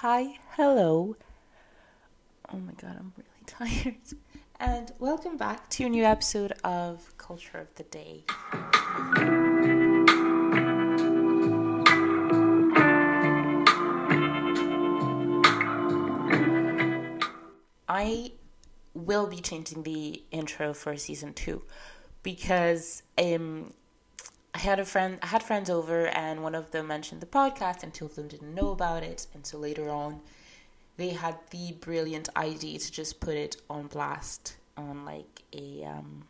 Hi, hello. Oh my god, I'm really tired. And welcome back to a new episode of Culture of the Day. I will be changing the intro for season two because um I had a friend I had friends over and one of them mentioned the podcast and two of them didn't know about it and so later on they had the brilliant idea to just put it on blast on like a um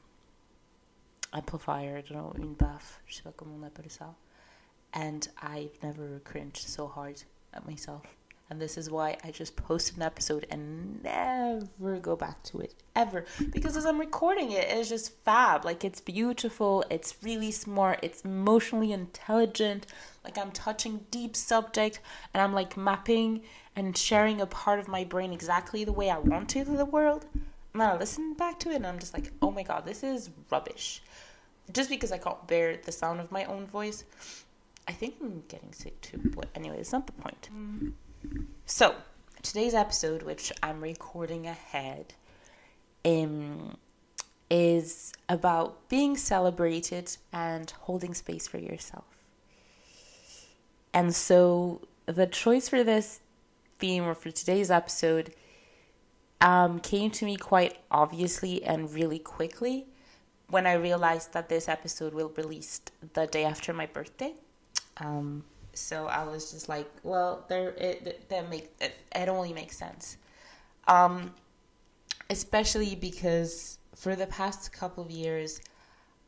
amplifier, I don't know, une baffe, je sais pas comment on appelle ça. And I've never cringed so hard at myself. And this is why I just post an episode and never go back to it ever. Because as I'm recording it, it's just fab. Like it's beautiful, it's really smart, it's emotionally intelligent. Like I'm touching deep subject and I'm like mapping and sharing a part of my brain exactly the way I want to the world. And I listen back to it and I'm just like, oh my god, this is rubbish. Just because I can't bear the sound of my own voice. I think I'm getting sick too, but anyway, it's not the point. Mm. So, today's episode, which I'm recording ahead, um, is about being celebrated and holding space for yourself. And so, the choice for this theme or for today's episode um, came to me quite obviously and really quickly when I realized that this episode will be released the day after my birthday. Um, so I was just like, well, there it that make it, it only makes sense. Um, especially because for the past couple of years,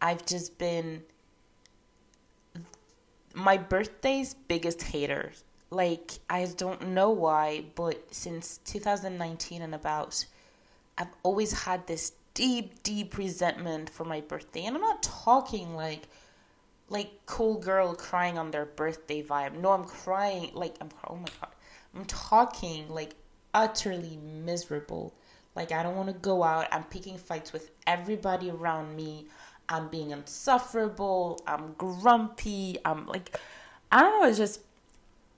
I've just been my birthday's biggest hater. Like I don't know why, but since 2019 and about, I've always had this deep, deep resentment for my birthday, and I'm not talking like like cool girl crying on their birthday vibe. No, I'm crying like I'm oh my god. I'm talking like utterly miserable. Like I don't want to go out. I'm picking fights with everybody around me. I'm being insufferable. I'm grumpy. I'm like I don't know, it's just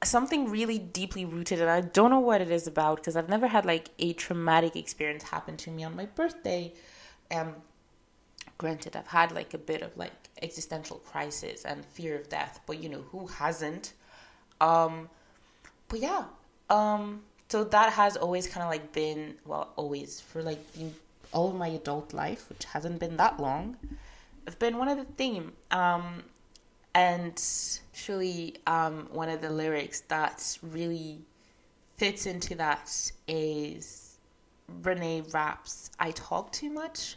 something really deeply rooted and I don't know what it is about because I've never had like a traumatic experience happen to me on my birthday. Um granted I've had like a bit of like existential crisis and fear of death, but you know, who hasn't? Um, but yeah, um, so that has always kind of like been, well, always for like all my adult life, which hasn't been that long, it's been one of the theme. Um, and actually, um, one of the lyrics that really fits into that is Renee Rapp's I Talk Too Much.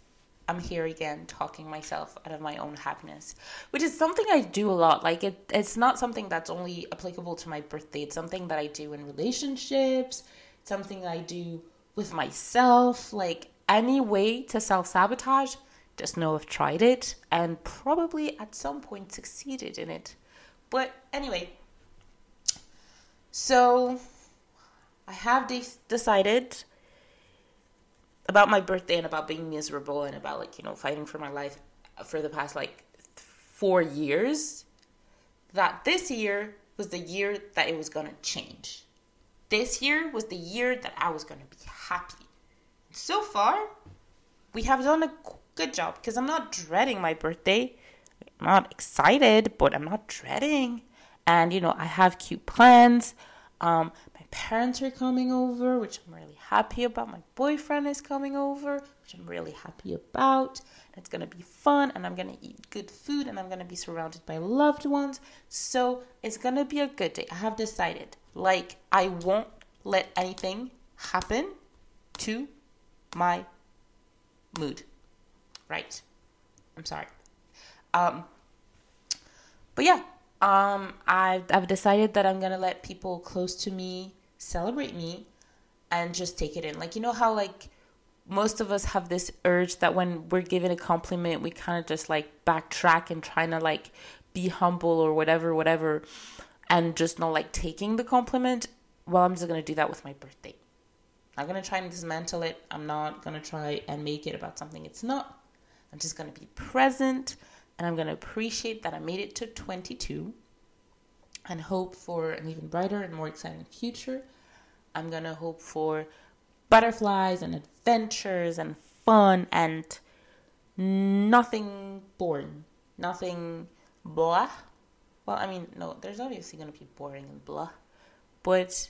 I'm here again talking myself out of my own happiness, which is something I do a lot. Like it, it's not something that's only applicable to my birthday. It's something that I do in relationships. something I do with myself. Like any way to self sabotage, just know I've tried it and probably at some point succeeded in it. But anyway, so I have de- decided about my birthday and about being miserable and about like you know fighting for my life for the past like four years that this year was the year that it was gonna change. This year was the year that i was gonna be happy. So far we have done a good job because i'm not dreading my birthday. I'm not excited but i'm not dreading. And you know i have cute plans. Um, parents are coming over, which I'm really happy about. My boyfriend is coming over, which I'm really happy about. It's gonna be fun, and I'm gonna eat good food, and I'm gonna be surrounded by loved ones. So it's gonna be a good day. I have decided. Like, I won't let anything happen to my mood. Right. I'm sorry. Um, but yeah, um, I've, I've decided that I'm gonna let people close to me celebrate me and just take it in. Like, you know how, like, most of us have this urge that when we're given a compliment, we kind of just like backtrack and trying to like be humble or whatever, whatever, and just not like taking the compliment. Well, I'm just gonna do that with my birthday. I'm gonna try and dismantle it. I'm not gonna try and make it about something it's not. I'm just gonna be present and I'm gonna appreciate that I made it to 22 and hope for an even brighter and more exciting future. I'm gonna hope for butterflies and adventures and fun and nothing boring, nothing blah. Well, I mean, no, there's obviously going to be boring and blah, but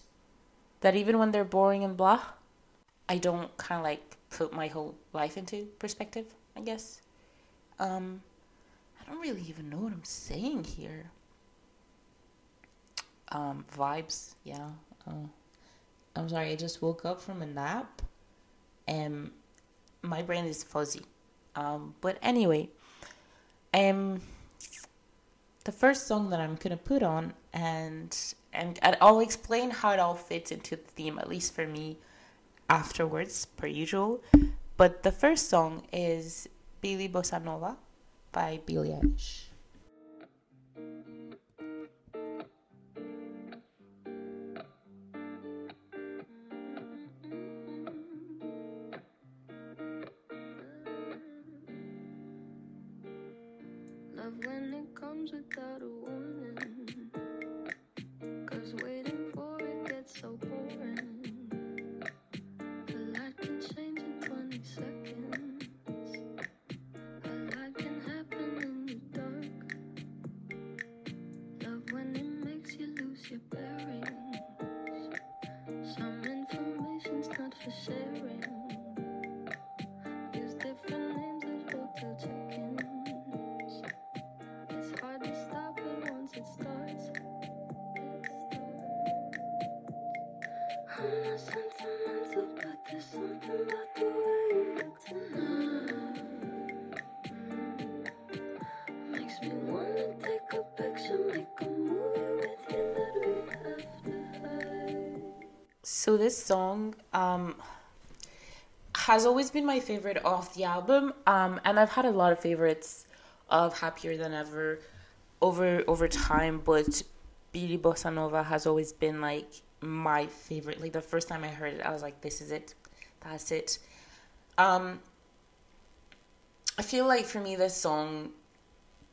that even when they're boring and blah, I don't kind of like put my whole life into perspective, I guess. Um, I don't really even know what I'm saying here. Um, vibes, yeah. Uh, I'm sorry, I just woke up from a nap and my brain is fuzzy. Um, but anyway, um, the first song that I'm gonna put on, and and I'll explain how it all fits into the theme, at least for me, afterwards, per usual. But the first song is Billie Bossa Nova by Billie Eilish. This song um, has always been my favorite off the album, um, and I've had a lot of favorites of Happier Than Ever over over time, but Billie Bossa Nova has always been like my favorite. Like the first time I heard it, I was like, "This is it, that's it." Um, I feel like for me, this song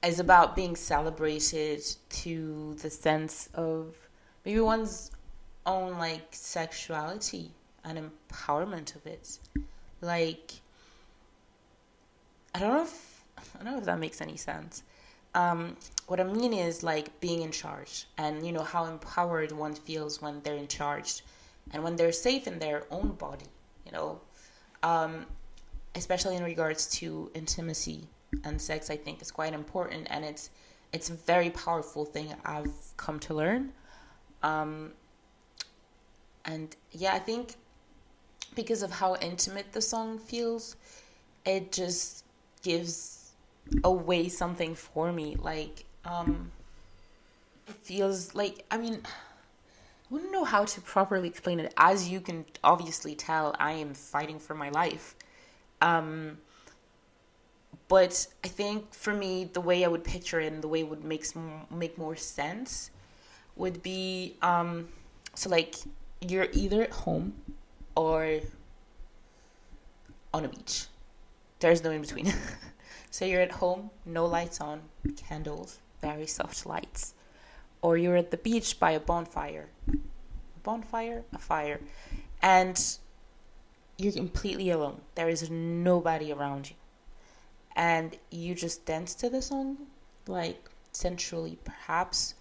is about being celebrated to the sense of maybe one's own like sexuality and empowerment of it. Like, I don't know if I don't know if that makes any sense. Um, what I mean is like being in charge and you know how empowered one feels when they're in charge and when they're safe in their own body, you know, um, especially in regards to intimacy and sex. I think is quite important and it's it's a very powerful thing I've come to learn. Um, and yeah, I think because of how intimate the song feels, it just gives away something for me. Like, um, it feels like, I mean, I wouldn't know how to properly explain it. As you can obviously tell, I am fighting for my life. Um, but I think for me, the way I would picture it and the way it would makes make more sense would be um, so like you're either at home or on a beach. There's no in between. So you're at home, no lights on, candles, very soft lights. Or you're at the beach by a bonfire. A bonfire? A fire. And you're completely alone. There is nobody around you. And you just dance to the song, like sensually perhaps.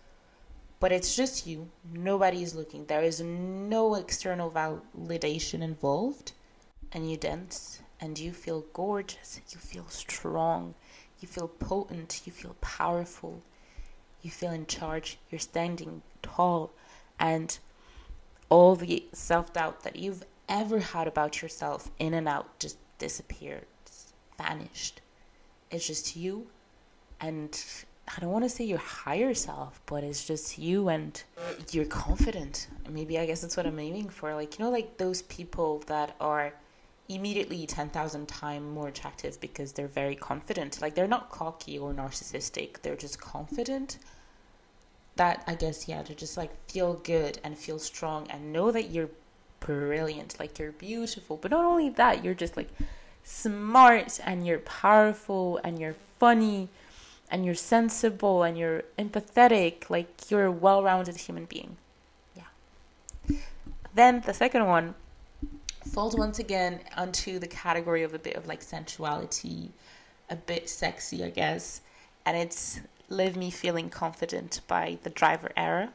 But it's just you. Nobody is looking. There is no external validation involved. And you dance and you feel gorgeous, you feel strong, you feel potent, you feel powerful, you feel in charge, you're standing tall, and all the self doubt that you've ever had about yourself in and out just disappeared, vanished. It's just you, and I don't want to say your higher self, but it's just you and you're confident. Maybe I guess that's what I'm aiming for. Like, you know, like those people that are immediately 10,000 times more attractive because they're very confident. Like they're not cocky or narcissistic, they're just confident. That I guess, yeah, to just like feel good and feel strong and know that you're brilliant, like you're beautiful. But not only that, you're just like smart and you're powerful and you're funny and you're sensible and you're empathetic. Like you're a well rounded human being. Yeah. Then the second one falls once again onto the category of a bit of like sensuality, a bit sexy, I guess. And it's Leave Me Feeling Confident by the Driver Era.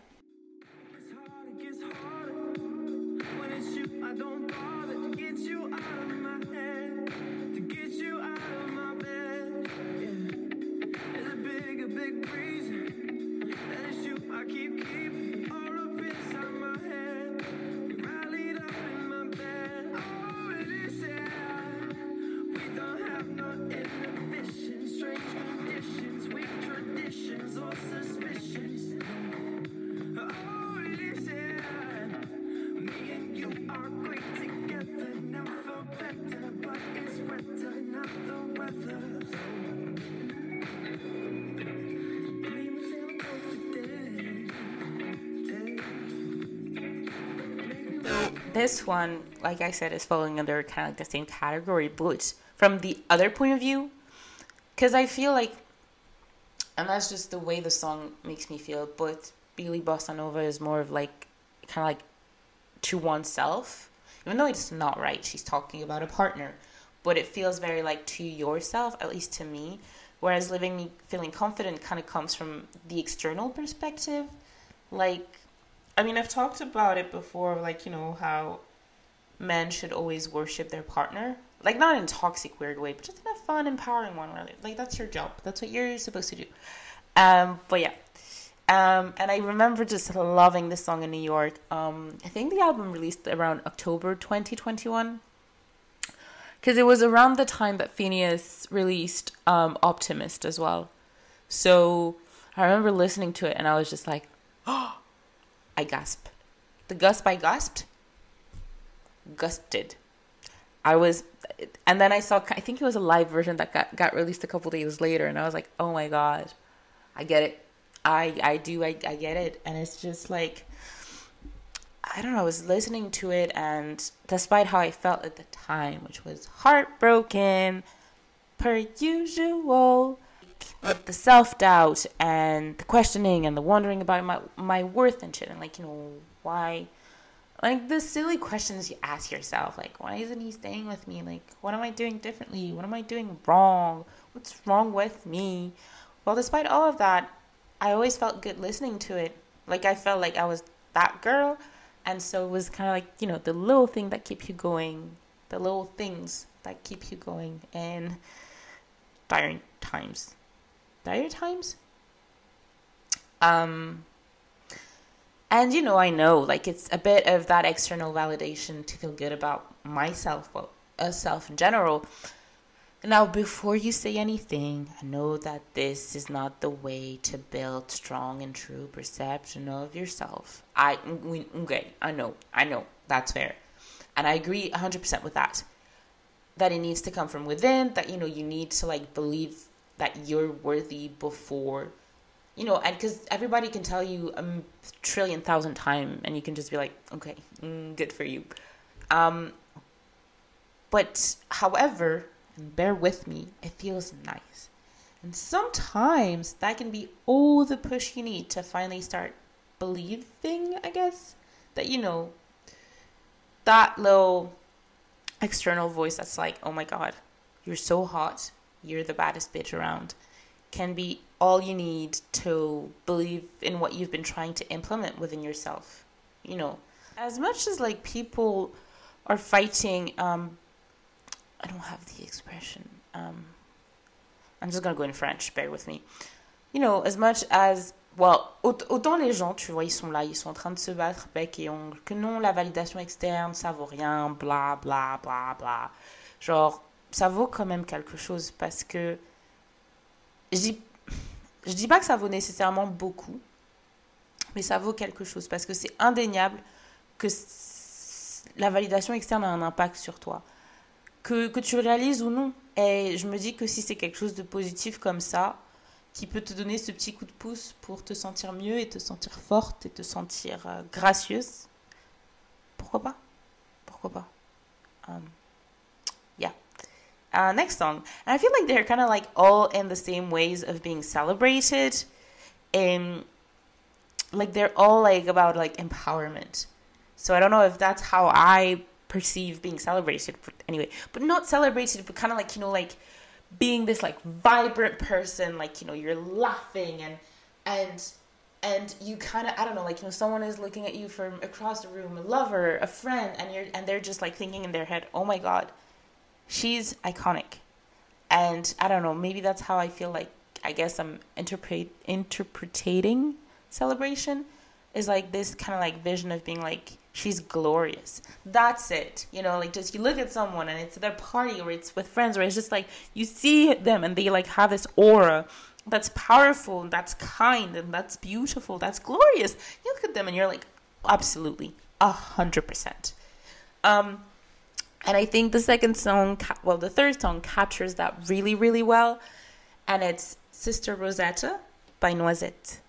This one, like I said, is falling under kind of like the same category, but from the other point of view, because I feel like, and that's just the way the song makes me feel. But Billie Bossa Nova is more of like, kind of like, to oneself, even though it's not right. She's talking about a partner, but it feels very like to yourself, at least to me. Whereas Leave Me Feeling Confident kind of comes from the external perspective, like I mean, I've talked about it before, like, you know, how men should always worship their partner. Like, not in a toxic, weird way, but just in a fun, empowering one. Where, like, that's your job. That's what you're supposed to do. Um, but yeah. Um, and I remember just loving this song in New York. Um, I think the album released around October 2021. Because it was around the time that Finneas released um, Optimist as well. So I remember listening to it and I was just like, I gasped. The gusp I gasped, gusted. I was, and then I saw, I think it was a live version that got, got released a couple days later, and I was like, oh my god, I get it. I, I do, I, I get it. And it's just like, I don't know, I was listening to it, and despite how I felt at the time, which was heartbroken, per usual, the self doubt and the questioning and the wondering about my my worth and shit. And like you know why like the silly questions you ask yourself like why isn't he staying with me? Like what am i doing differently? What am i doing wrong? What's wrong with me? Well despite all of that i always felt good listening to it. Like i felt like i was that girl. And so it was kind of like you know the little thing that keep you going the little things that keep you going in dire times dire times. Um, and you know, I know like it's a bit of that external validation to feel good about myself, well, a self in general. Now, before you say anything, I know that this is not the way to build strong and true perception of yourself. I okay, I know, I know that's fair, and I agree 100% with that. That it needs to come from within. That you know you need to like believe that you're worthy before you know and because everybody can tell you a trillion thousand times and you can just be like okay mm, good for you. Um but however and bear with me it feels nice. And sometimes that can be all the push you need to finally start believing i guess that you know that little external voice that's like oh my god you're so hot you're the baddest bitch around can be all you need to believe in what you've been trying to implement within yourself. You know, as much as like people are fighting, um, I don't have the expression. Um, I'm just gonna go in French. Bear with me. You know, as much as well, autant les gens, tu vois, ils sont là, ils sont en train de se battre bec et ongle, que non, la validation externe, ça vaut rien, bla bla bla bla. Genre, ça vaut quand même quelque chose parce que je dis, pas que ça vaut nécessairement beaucoup, mais ça vaut quelque chose parce que c'est indéniable que la validation externe a un impact sur toi. que, tu le réalises ou non. Et je me dis que si c'est quelque chose de positif comme ça, qui peut te donner ce petit coup de pouce pour te sentir mieux et te sentir forte et te sentir euh, gracieuse, pourquoi pas? Pourquoi pas? Yeah. Uh, next song. And I feel like they're kind of like all in the same ways of being celebrated. And like they're all like about like empowerment. So I don't know if that's how I perceive being celebrated. But anyway, but not celebrated, but kind of like, you know, like being this like vibrant person, like, you know, you're laughing and, and, and you kind of I don't know like you know someone is looking at you from across the room a lover a friend and you're and they're just like thinking in their head oh my god she's iconic. And I don't know maybe that's how I feel like I guess I'm interpret interpreting celebration is like this kind of like vision of being like she's glorious. That's it you know like just you look at someone and it's their party or it's with friends or it's just like you see them and they like have this aura that's powerful and that's kind and that's beautiful that's glorious. You look at them and you're like absolutely a hundred percent. Um and i think the second song well the third song captures that really really well. And it's sister rosetta by noisette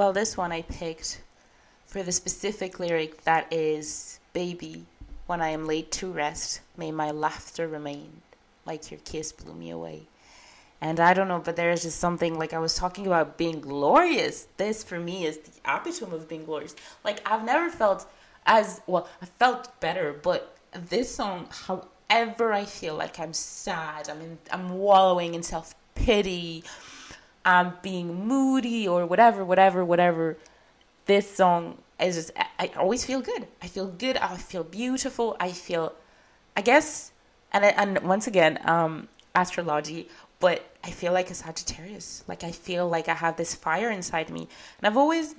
Well, this one I picked for the specific lyric that is Baby, when I am laid to rest, may my laughter remain, like your kiss blew me away. And I don't know, but there is just something like I was talking about being glorious. This for me is the epitome of being glorious. Like I've never felt as well, I felt better, but this song, however I feel like I'm sad, I'm in, I'm wallowing in self pity, I'm being moody or whatever, whatever, whatever, this song is just, I, always feel good. I feel good. I feel beautiful. I feel, I guess, and, and once again, um, astrology, but I feel like a Sagittarius. Like I feel like I have this fire inside me. And I've always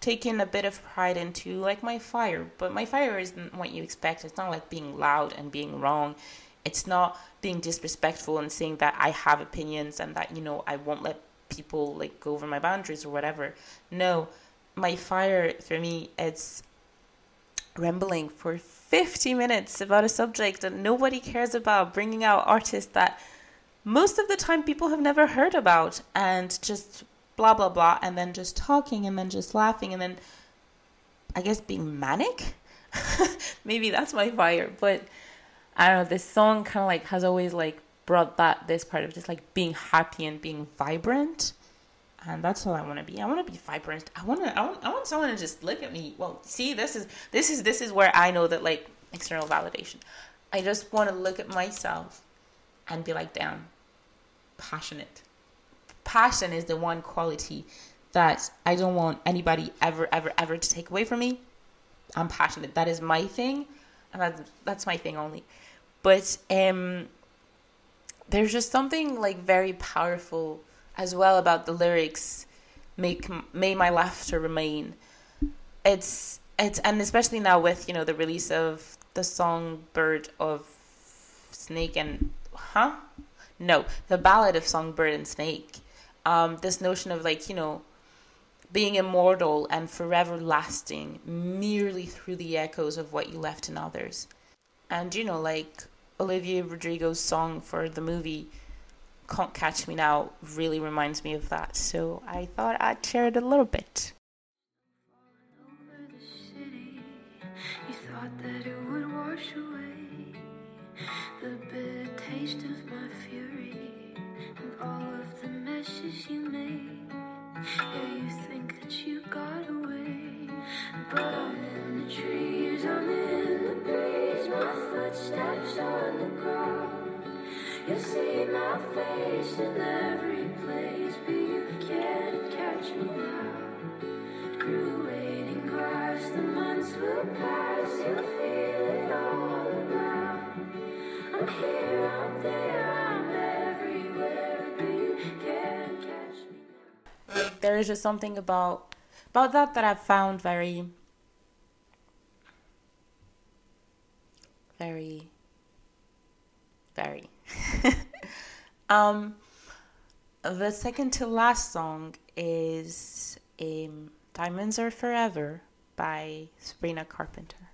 taken a bit of pride into like my fire, but my fire isn't what you expect. It's not like being loud and being wrong. It's not being disrespectful and saying that I have opinions and that, you know, I won't let people like go over my boundaries or whatever. No, my fire for me, it's rambling for 50 minutes about a subject that nobody cares about, bringing out artists that most of the time people have never heard about and just blah blah blah and then just talking and then just laughing and then I guess being manic. Maybe that's my fire, but I don't know, this song kind of like has always like brought that this part of just like being happy and being vibrant. And that's all I want to be. I want to be vibrant. I want to. I want, I want someone to just look at me. Well, see, this is this is this is where I know that like external validation. I just want to look at myself and be like, damn, passionate. Passion is the one quality that I don't want anybody ever, ever, ever to take away from me. I'm passionate. That is my thing, and that's that's my thing only. But um, there's just something like very powerful as well about the lyrics. Make may my laughter remain. It's it's and especially now with you know the release of the song Bird of snake and huh no the ballad of songbird and snake um this notion of like you know being immortal and forever lasting merely through the echoes of what you left in others and you know, like Olivia Rodrigo's song for the movie Can't Catch Me Now really reminds me of that. So I thought I'd share it a little bit. Yeah, you think that you got away, but I'm You see my face. in every place, but you can't catch me now. The months will pass, you'll feel it all around. I'm here, I'm there, I'm everywhere, you can't catch me now. there is just something about about that that I've found very very very um the second to last song is um Diamonds Are Forever by Sabrina Carpenter.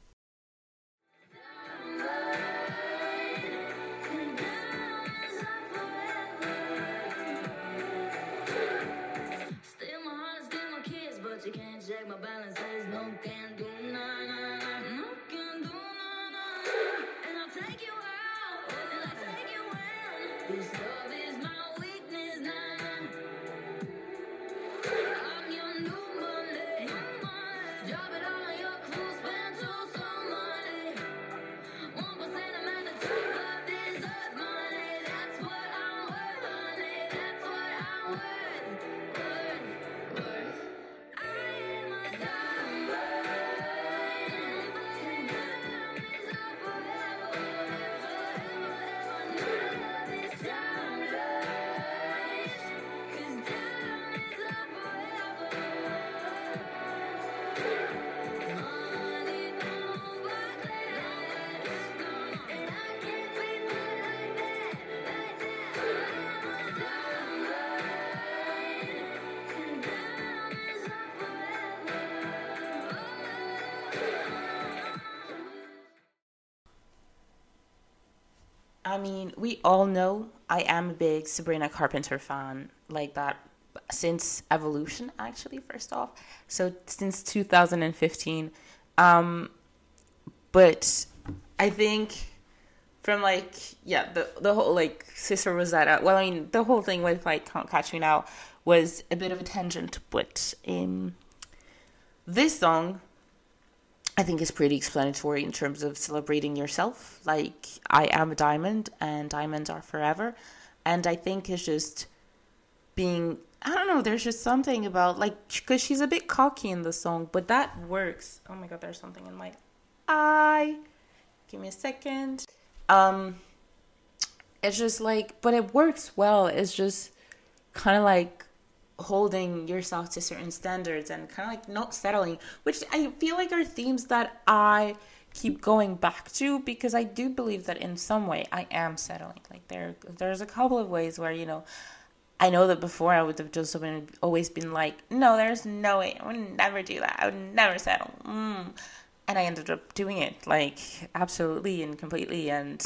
I mean, we all know I am a big Sabrina Carpenter fan, like that since Evolution, actually, first off. So since 2015. Um, but I think from like, yeah, the, the whole like Sister Rosetta, well, I mean, the whole thing with like Can't Catch Me Now was a bit of a tangent, but um, this song I think is pretty explanatory in terms of celebrating yourself. Like, I am a diamond and diamonds are forever. And I think it's just being, I don't know, there's just something about, like, because she's a bit cocky in the song, but that works. Oh my god, there's something in my eye. Give me a second. Um, it's just like, but it works well. It's just kind of like holding yourself to certain standards and kind of like not settling, which I feel like are themes that I keep going back to because I do believe that in some way I am settling. Like there, there's a couple of ways where you know. I know that before I would have just been always been like, no, there's no way, I would never do that. I would never settle. Mm. And I ended up doing it, like absolutely and completely. And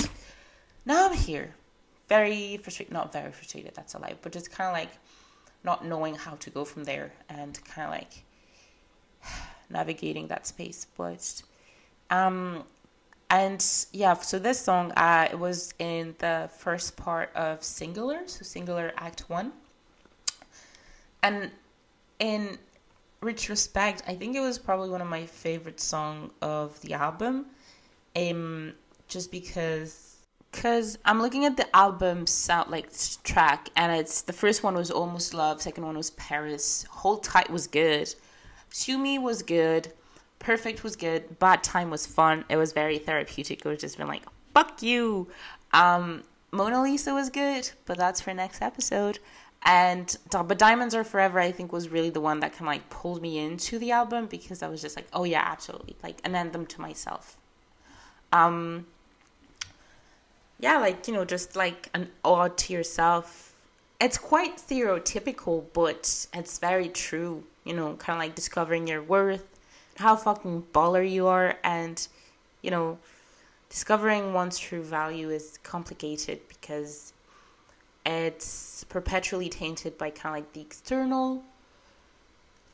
now I'm here, very frustrated. Not very frustrated. That's a lie, but just kind of like not knowing how to go from there and kind of like navigating that space. But um, and yeah, so this song uh, it was in the first part of Singular, so Singular Act One, and in retrospect, I think it was probably one of my favorite song of the album, um, just because because I'm looking at the album sound like track, and it's the first one was Almost Love, second one was Paris. Hold Tight was good, Sue Me was good, Perfect was good, Bad Time was fun. It was very therapeutic. It was just been like fuck you. Um, Mona Lisa was good, but that's for next episode. And but Diamonds Are Forever, I think, was really the one that kind of like pulled me into the album because I was just like, oh yeah, absolutely, like an anthem to myself. Um, yeah, like, you know, just like an ode to yourself. It's quite stereotypical, but it's very true. You know, kind of like discovering your worth, how fucking baller you are, and, you know, discovering one's true value is complicated because it's perpetually tainted by kind of like the external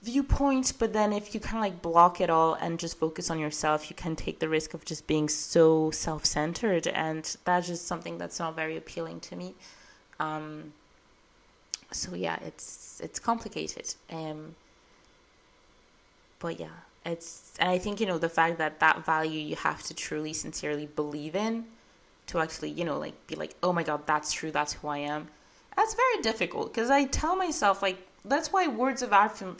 viewpoint but then if you kind of like block it all and just focus on yourself you can take the risk of just being so self-centered and that's just something that's not very appealing to me um so yeah it's it's complicated um but yeah it's and i think you know the fact that that value you have to truly sincerely believe in to actually you know like be like oh my god that's true that's who i am that's very difficult because I tell myself like that's why words of affirm.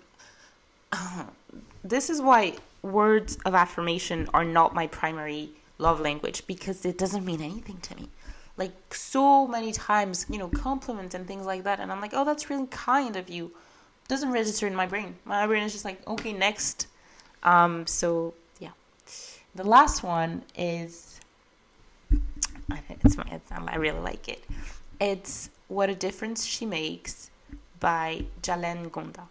This is why words of affirmation are not my primary love language because it doesn't mean anything to me. Like so many times, you know, compliments and things like that, and I'm like, oh, that's really kind of you. Doesn't register in my brain. My brain is just like, okay, next. Um, so yeah, the last one is. It's, my- it's I really like it. It's "What a Difference She Makes" by Jalen Ngonda.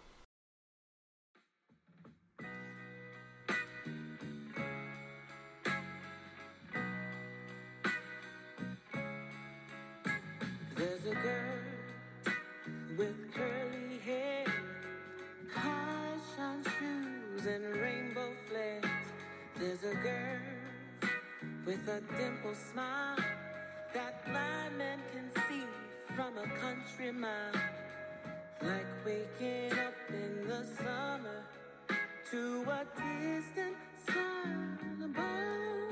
With curly hair, high shine shoes and rainbow flares. There's a girl with a dimple smile that blind men can see from a country mile. Like waking up in the summer to a distant sound above.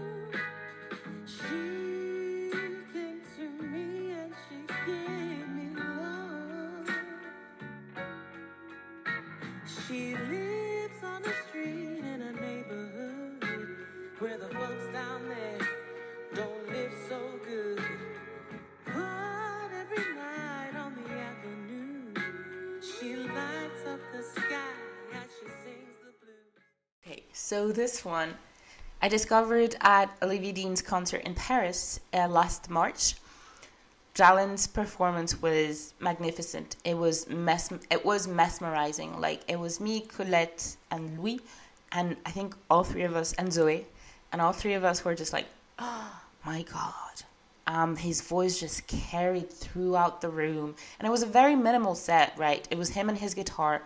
She lives on the street in a neighborhood where the folks down there don't live so good. But every night on the avenue, she lights up the sky as she sings the blues. Okay, so this one I discovered at Olivia Dean's concert in Paris uh, last March. Jalen's performance was magnificent. It was mes- it was mesmerizing. Like it was me, Colette, and Louis, and I think all three of us and Zoe, and all three of us were just like, oh my god. Um, his voice just carried throughout the room, and it was a very minimal set. Right, it was him and his guitar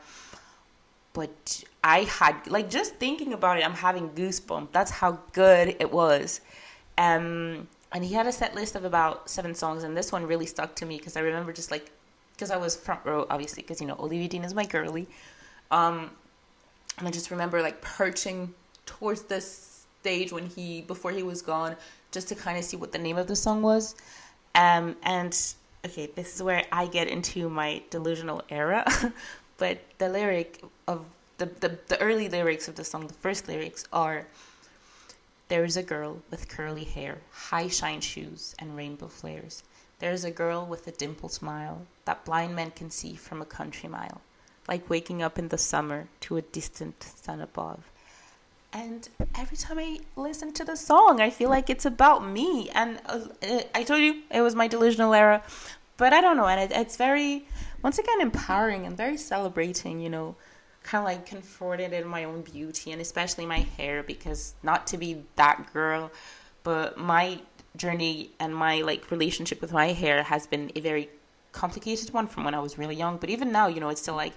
but I had like just thinking about it, I'm having goosebumps. That's how good it was. Um, and he had a set list of about seven songs, and this one really stuck to me because I remember just like because I was front row, obviously, because you know Olivia Dean is my girly. Um, and I just remember like perching towards the stage when he before he was gone, just to kind of see what the name of the song was. Um, and okay, this is where I get into my delusional era. but the lyric of the, the the early lyrics of the song, the first lyrics are. There is a girl with curly hair, high shine shoes, and rainbow flares. There is a girl with a dimpled smile that blind men can see from a country mile, like waking up in the summer to a distant sun above. And every time I listen to the song, I feel like it's about me. And uh, uh, I told you it was my delusional era, but I don't know. And it, it's very, once again, empowering and very celebrating, you know, kind of like comforted in my own beauty and especially my hair because not to be that girl, but my journey and my like relationship with my hair has been a very complicated one from when I was really young. But even now, you know, it's still like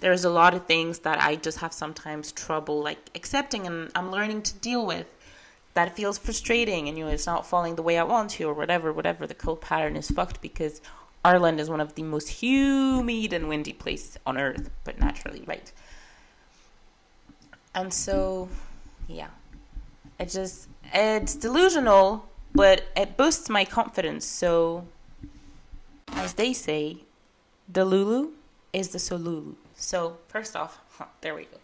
there's a lot of things that I just have sometimes trouble like accepting and I'm learning to deal with. That feels frustrating and you know it's not falling the way I want to or whatever, whatever. The cold pattern is fucked because Ireland is one of the most humid and windy places on earth, but naturally, right? And so, yeah, it just it's delusional, but it boosts my confidence. So, as they say, the Lulu is the Solulu. So, first off, there we go.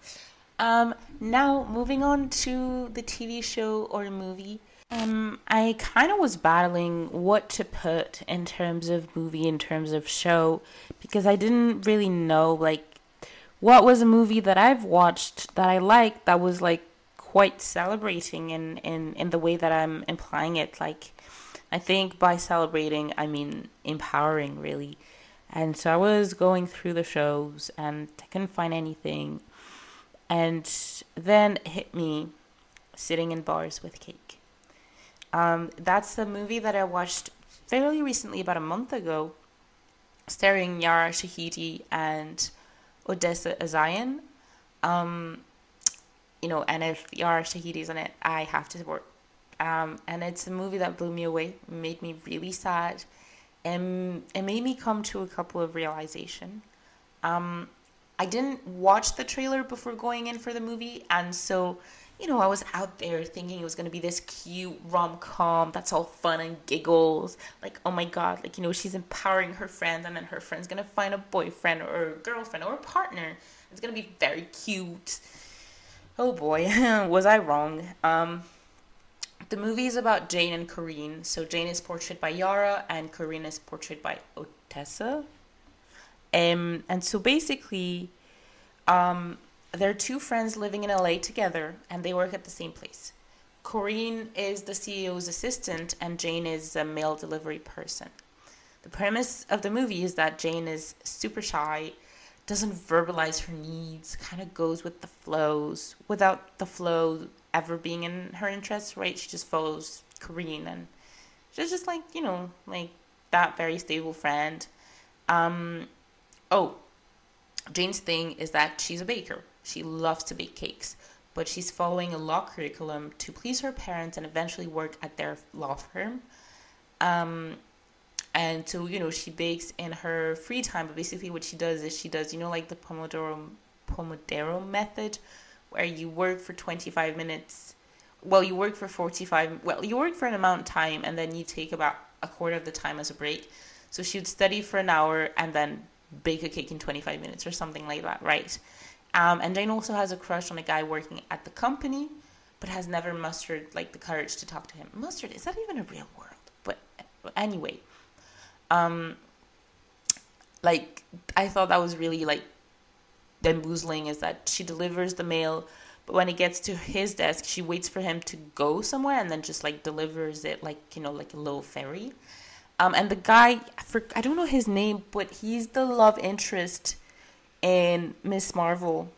Um, now moving on to the TV show or movie. Um, I kind of was battling what to put in terms of movie, in terms of show, because I didn't really know like what was a movie that I've watched that I liked that was like quite celebrating in, in, in the way that I'm implying it. Like, I think by celebrating, I mean empowering, really. And so I was going through the shows and I couldn't find anything. And then it hit me sitting in bars with cake. Um, that's the movie that I watched fairly recently, about a month ago, starring Yara Shahidi and Odessa A'zion. Um, you know, and if Yara Shahidi's in it, I have to support. Um, and it's a movie that blew me away, made me really sad, and it made me come to a couple of realization. Um, I didn't watch the trailer before going in for the movie, and so you know, I was out there thinking it was gonna be this cute rom com that's all fun and giggles. Like, oh my god, like you know, she's empowering her friends, and then her friend's gonna find a boyfriend or a girlfriend or a partner. It's gonna be very cute. Oh boy, was I wrong? Um, the movie is about Jane and Corinne. So Jane is portrayed by Yara, and Corinne is portrayed by Odessa. Um, and so basically, um, they're two friends living in LA together, and they work at the same place. Corinne is the CEO's assistant, and Jane is a mail delivery person. The premise of the movie is that Jane is super shy, doesn't verbalize her needs, kind of goes with the flows without the flow ever being in her interest, right? She just follows Corinne and she's just like, you know, like that very stable friend. Um, oh, Jane's thing is that she's a baker. She loves to bake cakes, but she's following a law curriculum to please her parents and eventually work at their law firm. Um, and so you know she bakes in her free time, but basically what she does is she does you know like the Pomodoro Pomodoro method, where you work for twenty five minutes. Well, you work for forty five. Well, you work for an amount of time, and then you take about a quarter of the time as a break. So she would study for an hour and then bake a cake in 25 minutes or something like that, right? Um, and Jane also has a crush on a guy working at the company, but has never mustered like the courage to talk to him. Mustard is that even a real word? But anyway, um, like I thought that was really like bamboozling. Is that she delivers the mail, but when it gets to his desk, she waits for him to go somewhere and then just like delivers it like you know like a little fairy. Um, and the guy, I, for I don't know his name, but he's the love interest in Miss Marvel,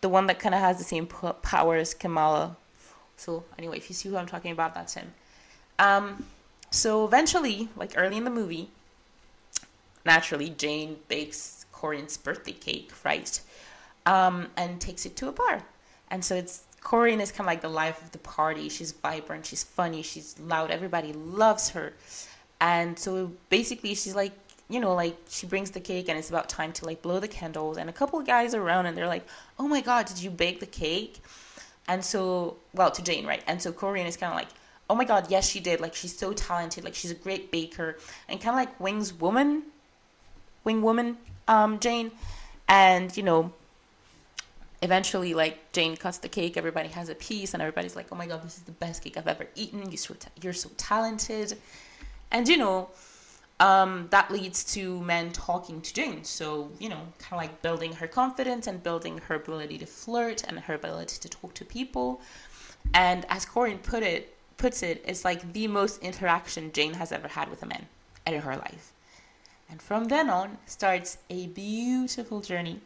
the one that kind of has the same power as Kamala. So anyway, if you see who I'm talking about, that's him. Um, so eventually, like early in the movie, naturally Jane bakes Corinne's birthday cake, right? Um, and takes it to a bar. And so it's Corinne is kind of like the life of the party. She's vibrant, she's funny, she's loud. Everybody loves her. And so basically, she's like, you know, like she brings the cake and it's about time to like blow the candles. And a couple of guys are around and they're like, oh my God, did you bake the cake? And so, well, to Jane, right? And so Corinne is kind of like, oh my God, yes, she did. Like she's so talented. Like she's a great baker and kind of like Wing's woman, Wing woman, um, Jane. And, you know, eventually like Jane cuts the cake, everybody has a piece, and everybody's like, "Oh my god, this is the best cake I've ever eaten. You're so ta- you're so talented," and you know, um, that leads to men talking to Jane. So you know, kind of like building her confidence and building her ability to flirt and her ability to talk to people. And as Corinne put it, puts it, it's like the most interaction Jane has ever had with a man in her life. And from then on starts a beautiful journey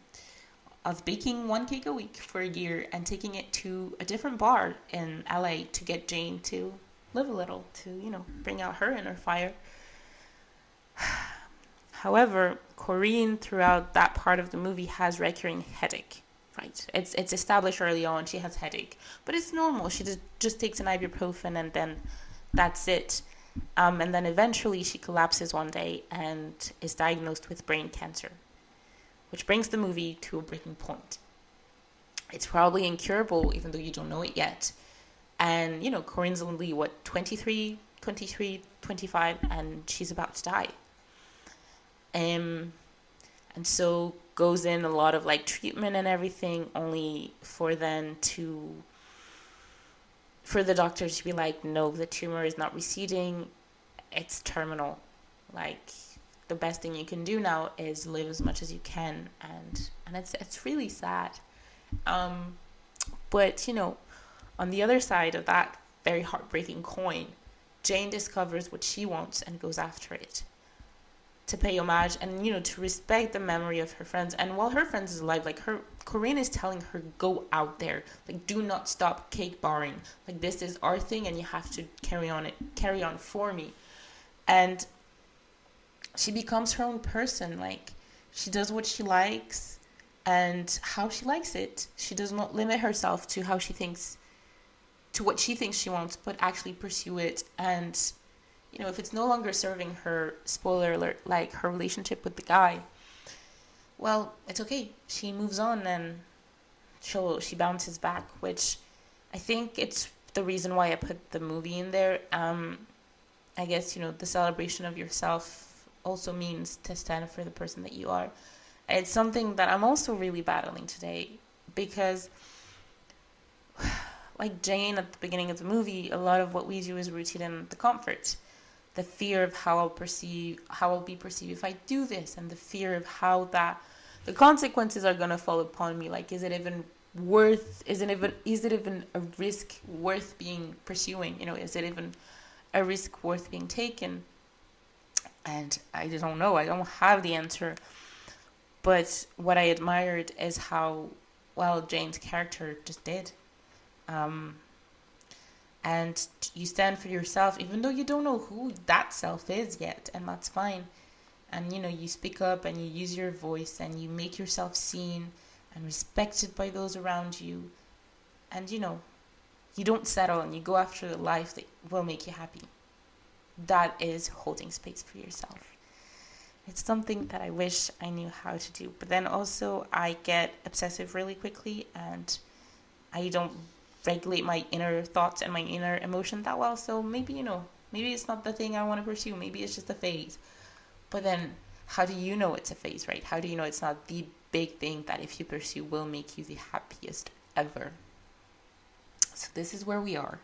of baking one cake a week for a year and taking it to a different bar in LA to get Jane to live a little, to, you know, bring out her inner fire. However, Corinne throughout that part of the movie has recurring headache. Right. It's it's established early on she has headache. But it's normal. She just, just takes an ibuprofen and then that's it. Um, and then eventually she collapses one day and is diagnosed with brain cancer which brings the movie to a breaking point. It's probably incurable, even though you don't know it yet. And, you know, Corinne's only, what, 23, 23, 25, and she's about to die. Um, and so goes in a lot of like treatment and everything, only for then to, for the doctor to be like, no, the tumor is not receding, it's terminal. Like, the best thing you can do now is live as much as you can and and it's it's really sad. Um but you know on the other side of that very heartbreaking coin jane discovers what she wants and goes after it to pay homage and you know to respect the memory of her friends. And while her friends is alive like her Corinne is telling her go out there. Like do not stop cake barring. Like this is our thing and you have to carry on it carry on for me. And she becomes her own person. Like she does what she likes and how she likes it. She does not limit herself to how she thinks to what she thinks she wants but actually pursue it and you know if it's no longer serving her spoiler alert like her relationship with the guy well it's okay she moves on and she'll she bounces back which I think it's the reason why I put the movie in there. Um, I guess you know the celebration of yourself also means to stand for the person that you are. It's something that I'm also really battling today because, like Jane at the beginning of the movie, a lot of what we do is rooted in the comfort, the fear of how I'll perceive, how I'll be perceived if I do this, and the fear of how that the consequences are gonna fall upon me. Like, is it even worth? Is it even? Is it even a risk worth being pursuing? You know, is it even a risk worth being taken? And I just don't know. I don't have the answer. But what I admired is how well Jane's character just did. Um, and you stand for yourself, even though you don't know who that self is yet, and that's fine. And you know, you speak up and you use your voice and you make yourself seen and respected by those around you. And you know, you don't settle and you go after the life that will make you happy. That is holding space for yourself. It's something that I wish I knew how to do. But then also, I get obsessive really quickly and I don't regulate my inner thoughts and my inner emotion that well. So maybe, you know, maybe it's not the thing I want to pursue. Maybe it's just a phase. But then, how do you know it's a phase, right? How do you know it's not the big thing that if you pursue will make you the happiest ever? So this is where we are.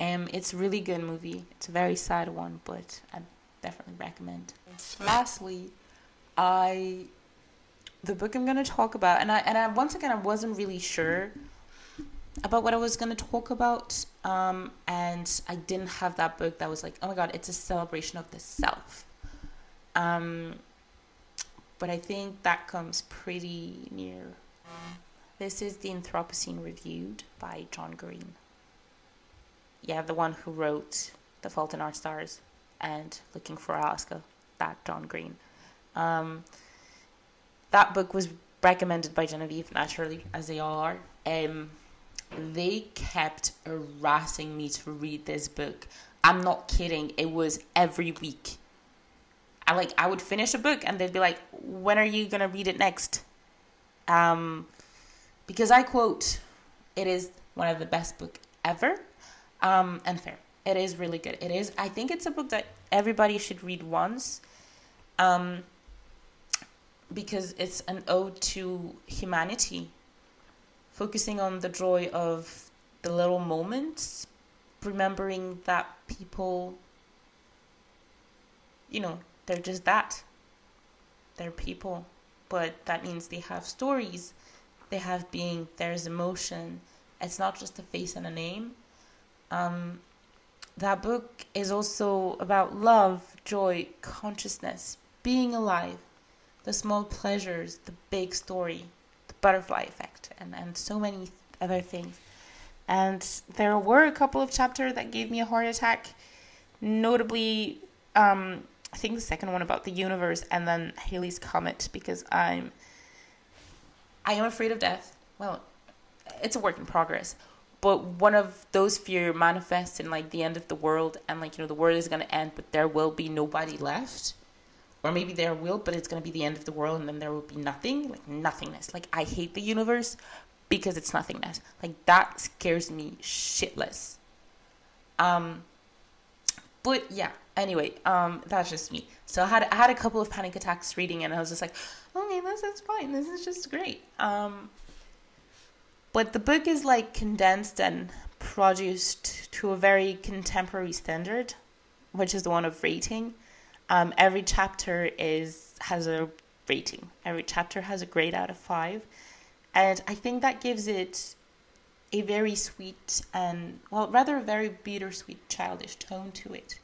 Um, it's really good movie. It's a very sad one, but I definitely recommend. Lastly, I the book I'm gonna talk about, and I and I once again I wasn't really sure about what I was gonna talk about, um, and I didn't have that book that was like, oh my god, it's a celebration of the self. Um, but I think that comes pretty near. This is the Anthropocene Reviewed by John Green. Yeah, the one who wrote The Fault in Our Stars and Looking for Alaska, that John Green. Um, that book was recommended by Genevieve, naturally, as they all are. Um, they kept harassing me to read this book. I'm not kidding. It was every week. I like I would finish a book and they'd be like, "When are you gonna read it next?" Um, because I quote, "It is one of the best book ever," um, and fair. It is really good. It is. I think it's a book that everybody should read once, um, because it's an ode to humanity, focusing on the joy of the little moments, remembering that people, you know, they're just that. They're people, but that means they have stories, they have being, there's emotion. It's not just a face and a name. Um, that book is also about love, joy, consciousness, being alive, the small pleasures, the big story, butterfly effect, and, and so many other things. And there were a couple of chapters that gave me a heart attack, notably, um, I think the second one about the universe, and then Halley's Comet, because I'm I am afraid of death. Well, it's a work in progress. But one of those fear manifests in like the end of the world and like, you know, the world is gonna end but there will be nobody left. Or maybe there will, but it's gonna be the end of the world and then there will be nothing. Like nothingness. Like I hate the universe because it's nothingness. Like that scares me shitless. Um but yeah, anyway, um, that's just me. So I had I had a couple of panic attacks reading, and I was just like, okay, this is fine. This is just great. Um, but the book is like condensed and produced to a very contemporary standard, which is the one of rating. Um, every chapter is has a rating. Every chapter has a grade out of five, and I think that gives it a very sweet and well, rather a very bittersweet, childish tone to it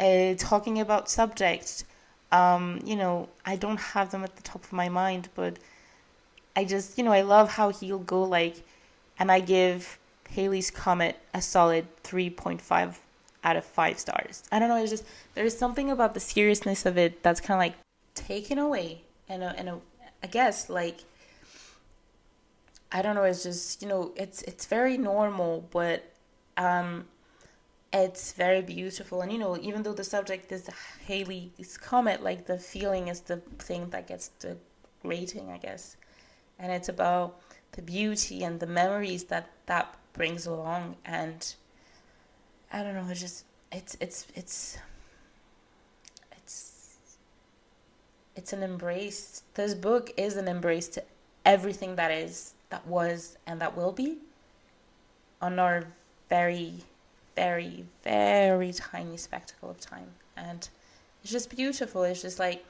uh, talking about subjects. Um, you know, I don't have them at the top of my mind, but I just, you know, I love how he'll go like, and I give Halley's Comet a solid 3.5 out of 5 stars. I don't know, it's just, there's something about the seriousness of it that's kind of like taken away. And, a, and a, I guess, like, I don't know, it's just, you know, it's, it's very normal, but, um, it's very beautiful and you know even though the subject is halley's comet like the feeling is the thing that gets the rating i guess and it's about the beauty and the memories that that brings along, and I don't know. It's just it's it's it's it's it's an embrace. This book is an embrace to everything that is, that was, and that will be on our very, very, very tiny spectacle of time. And it's just beautiful. It's just like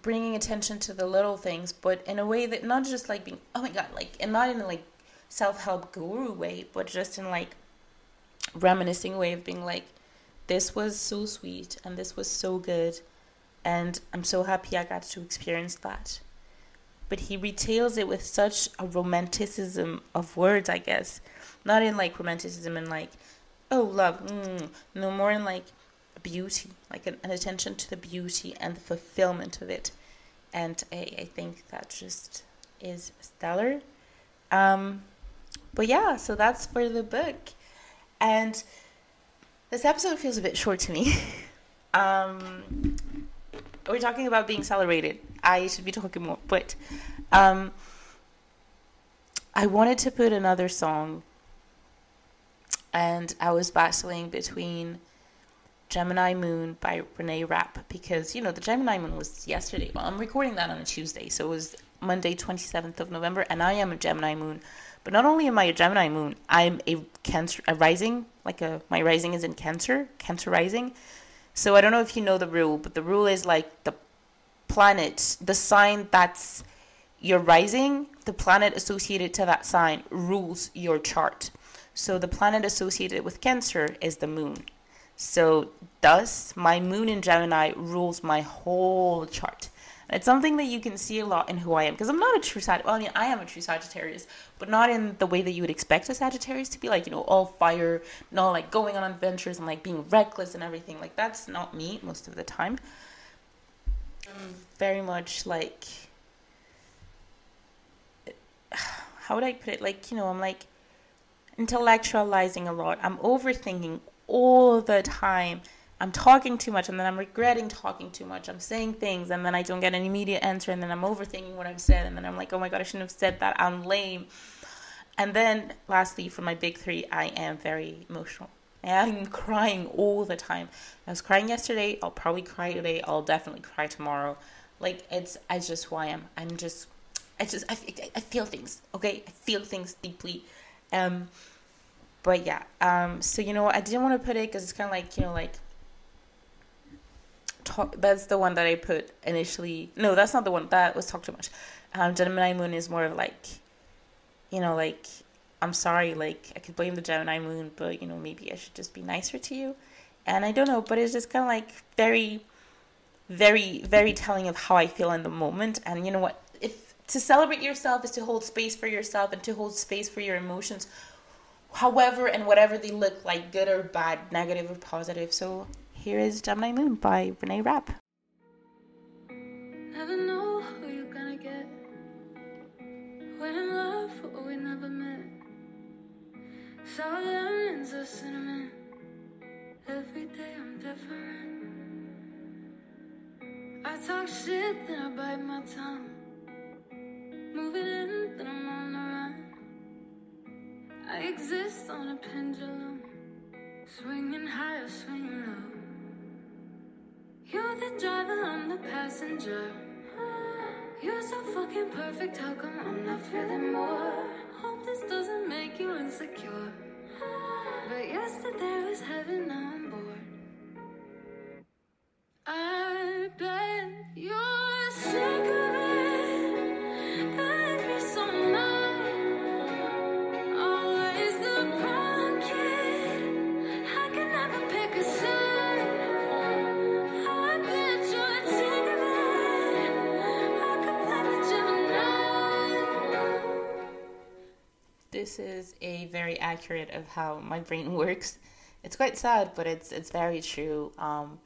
bringing attention to the little things, but in a way that not just like being, oh my God, like, and not in a like self help guru way, but just in like reminiscing way of being like, this was so sweet and this was so good. And I'm so happy I got to experience that. But he retails it with such a romanticism of words, I guess. Not in like romanticism and like, oh, love. Mm. No, more in like beauty, like an, an attention to the beauty and the fulfillment of it. And I, I think that just is stellar. Um, but yeah, so that's for the book. And this episode feels a bit short to me. um, we're talking about being celebrated. I should be talking more, but um, I wanted to put another song, and I was battling between Gemini Moon by Renee Rapp because you know the Gemini Moon was yesterday. Well, I'm recording that on a Tuesday, so it was Monday, 27th of November, and I am a Gemini Moon. But not only am I a Gemini Moon, I'm a Cancer, a rising, like a my rising is in Cancer, Cancer rising. So I don't know if you know the rule, but the rule is like the planet, the sign that's your rising, the planet associated to that sign rules your chart. So the planet associated with Cancer is the moon. So thus, my moon in Gemini rules my whole chart. And it's something that you can see a lot in who I am because I'm not a true Sagittarius. Well, I mean, I am a true Sagittarius, but not in the way that you would expect a Sagittarius to be like, you know, all fire, not like going on adventures and like being reckless and everything. Like, that's not me most of the time. I'm very much like, how would I put it? Like, you know, I'm like intellectualizing a lot. I'm overthinking all the time. I'm talking too much and then I'm regretting talking too much. I'm saying things and then I don't get an immediate answer and then I'm overthinking what I've said and then I'm like, oh my god, I shouldn't have said that. I'm lame. And then lastly, for my big three, I am very emotional. I'm crying all the time. I was crying yesterday. I'll probably cry today. I'll definitely cry tomorrow. Like it's, it's just who I am. I'm just, I just, I, I feel things. Okay, I feel things deeply. Um, but yeah. Um, so you know? I didn't want to put it because it's kind of like you know, like talk. That's the one that I put initially. No, that's not the one that was talk too much. Um, Gemini Moon is more of like, you know, like I'm sorry, like I could blame the Gemini Moon, but you know, maybe I should just be nicer to you. And I don't know, but it's just kind of like very, very, very telling of how I feel in the moment. And you know what? If to celebrate yourself is to hold space for yourself and to hold space for your emotions, however and whatever they look like, good or bad, negative or positive. So here is Gemini Moon by Renee Rapp. Never know who you're gonna get. When in love, what we never met. Lemons cinnamon. Every day I'm different. I talk shit, then I bite my tongue. In, then I'm on the run. I exist on a pendulum, swinging high or swinging low. Driver, I'm the passenger. You're so fucking perfect, how come I'm not feeling more? Hope this doesn't make you insecure. But yesterday was heaven, now accurate of how my brain works. It's quite sad, but it's it's very true. Um,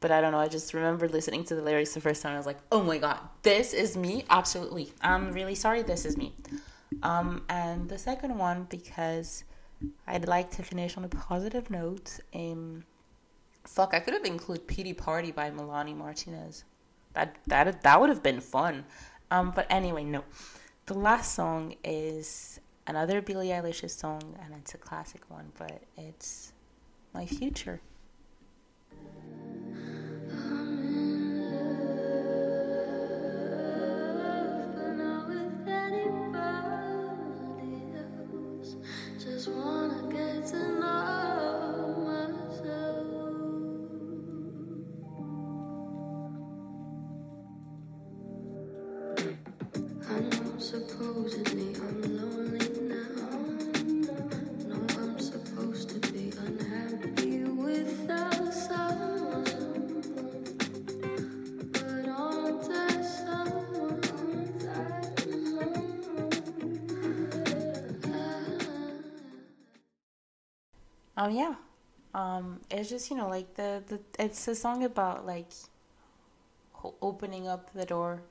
but I don't know. I just remember listening to the lyrics the first time. I was like, "Oh my god, this is me!" Absolutely. I'm really sorry. This is me. Um, and the second one because I'd like to finish on a positive note. Um, fuck, I could have included "Pity Party" by Melanie Martinez. That that that would have been fun. Um, but anyway, no. The last song is another Billie Eilish song, and it's a classic one, but it's My Future. Um, yeah. Um, it's just you know like the the it's a song about like opening up the door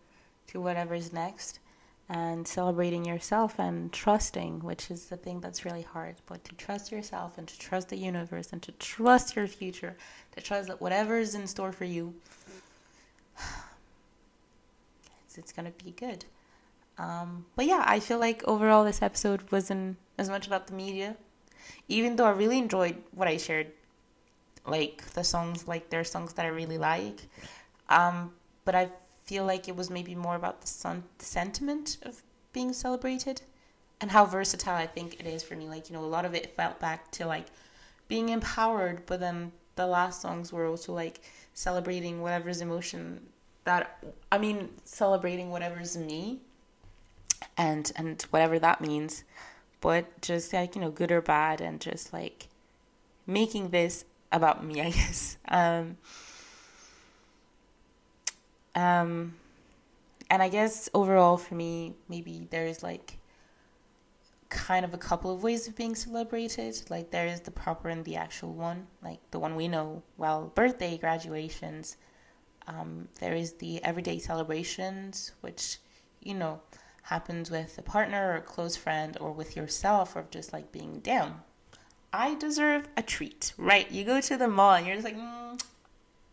to whatever's next and celebrating yourself and trusting, which is the thing that's really hard. But to trust yourself and to trust the universe and to trust your future, to trust that whatever is in store for you, it's, it's gonna be good. Um, but yeah, I feel like overall this episode wasn't as much about the media even though I really enjoyed what I shared, like the songs, like there are songs that I really like, um, but I feel like it was maybe more about the son- sentiment of being celebrated and how versatile I think it is for me. Like you know, a lot of it felt back to like being empowered, but then the last songs were also like celebrating whatever's emotion that I mean, celebrating whatever's me, and and whatever that means but just like you know good or bad and just like making this about me i guess. Um um and i guess overall for me maybe there's like kind of a couple of ways of being celebrated. Like there is the proper and the actual one like the one we know well birthday graduations. Um, there is the everyday celebrations which you know happens with a partner or a close friend or with yourself or just like being down. I deserve a treat, right? You go to the mall and you're just like, mm,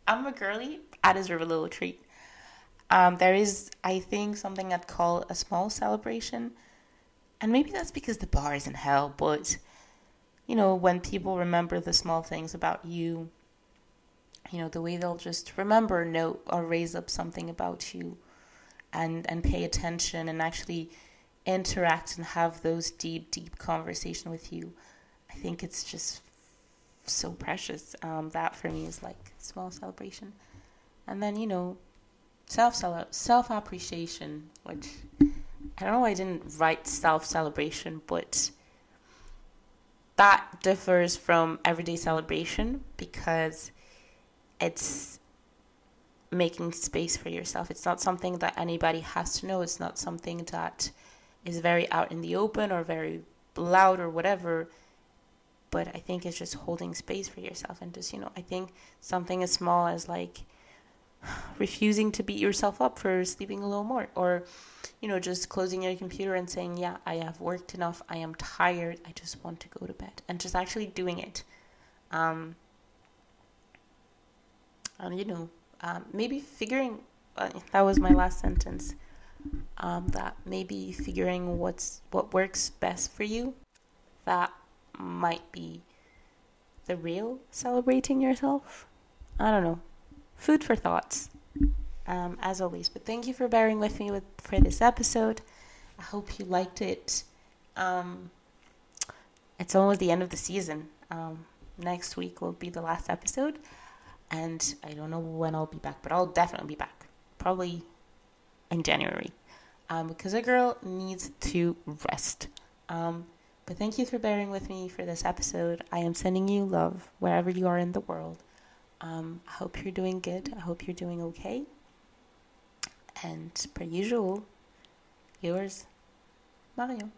I'm a girly. I deserve a little treat. Um, there is, I think, something I'd call a small celebration. And maybe that's because the bar is in hell, but you know, when people remember the small things about you, you know, the way they'll just remember, note, or raise up something about you and and pay attention and actually interact and have those deep deep conversation with you. I think it's just so precious. Um, that for me is like small celebration. And then you know self self appreciation which i don't know why i didn't write self celebration but that differs from everyday celebration because it's making space for yourself. It's not something that anybody has to know. It's not something that is very out in the open or very loud or whatever. But I think it's just holding space for yourself and just, you know, I think something as small as like refusing to beat yourself up for sleeping a little more or, you know, just closing your computer and saying, yeah, I have worked enough. I am tired. I just want to go to bed and just actually doing it. Um, and, you know, um, maybe figuring uh, that was my last sentence um, that maybe figuring what's what works best for you that might be the real celebrating yourself. I don't know. Food for thoughts um, as always. But thank you for bearing with me with for this episode. I hope you liked it. Um, it's almost the end of the season. Um, next week will be the last episode and I don't know when I'll be back, but I'll definitely be back. Probably in January. Um, because a girl needs to rest. Um, but thank you for bearing with me for this episode. I am sending you love wherever you are in the world. Um, I hope you're doing good. I hope you're doing okay. And per usual, yours, Marion.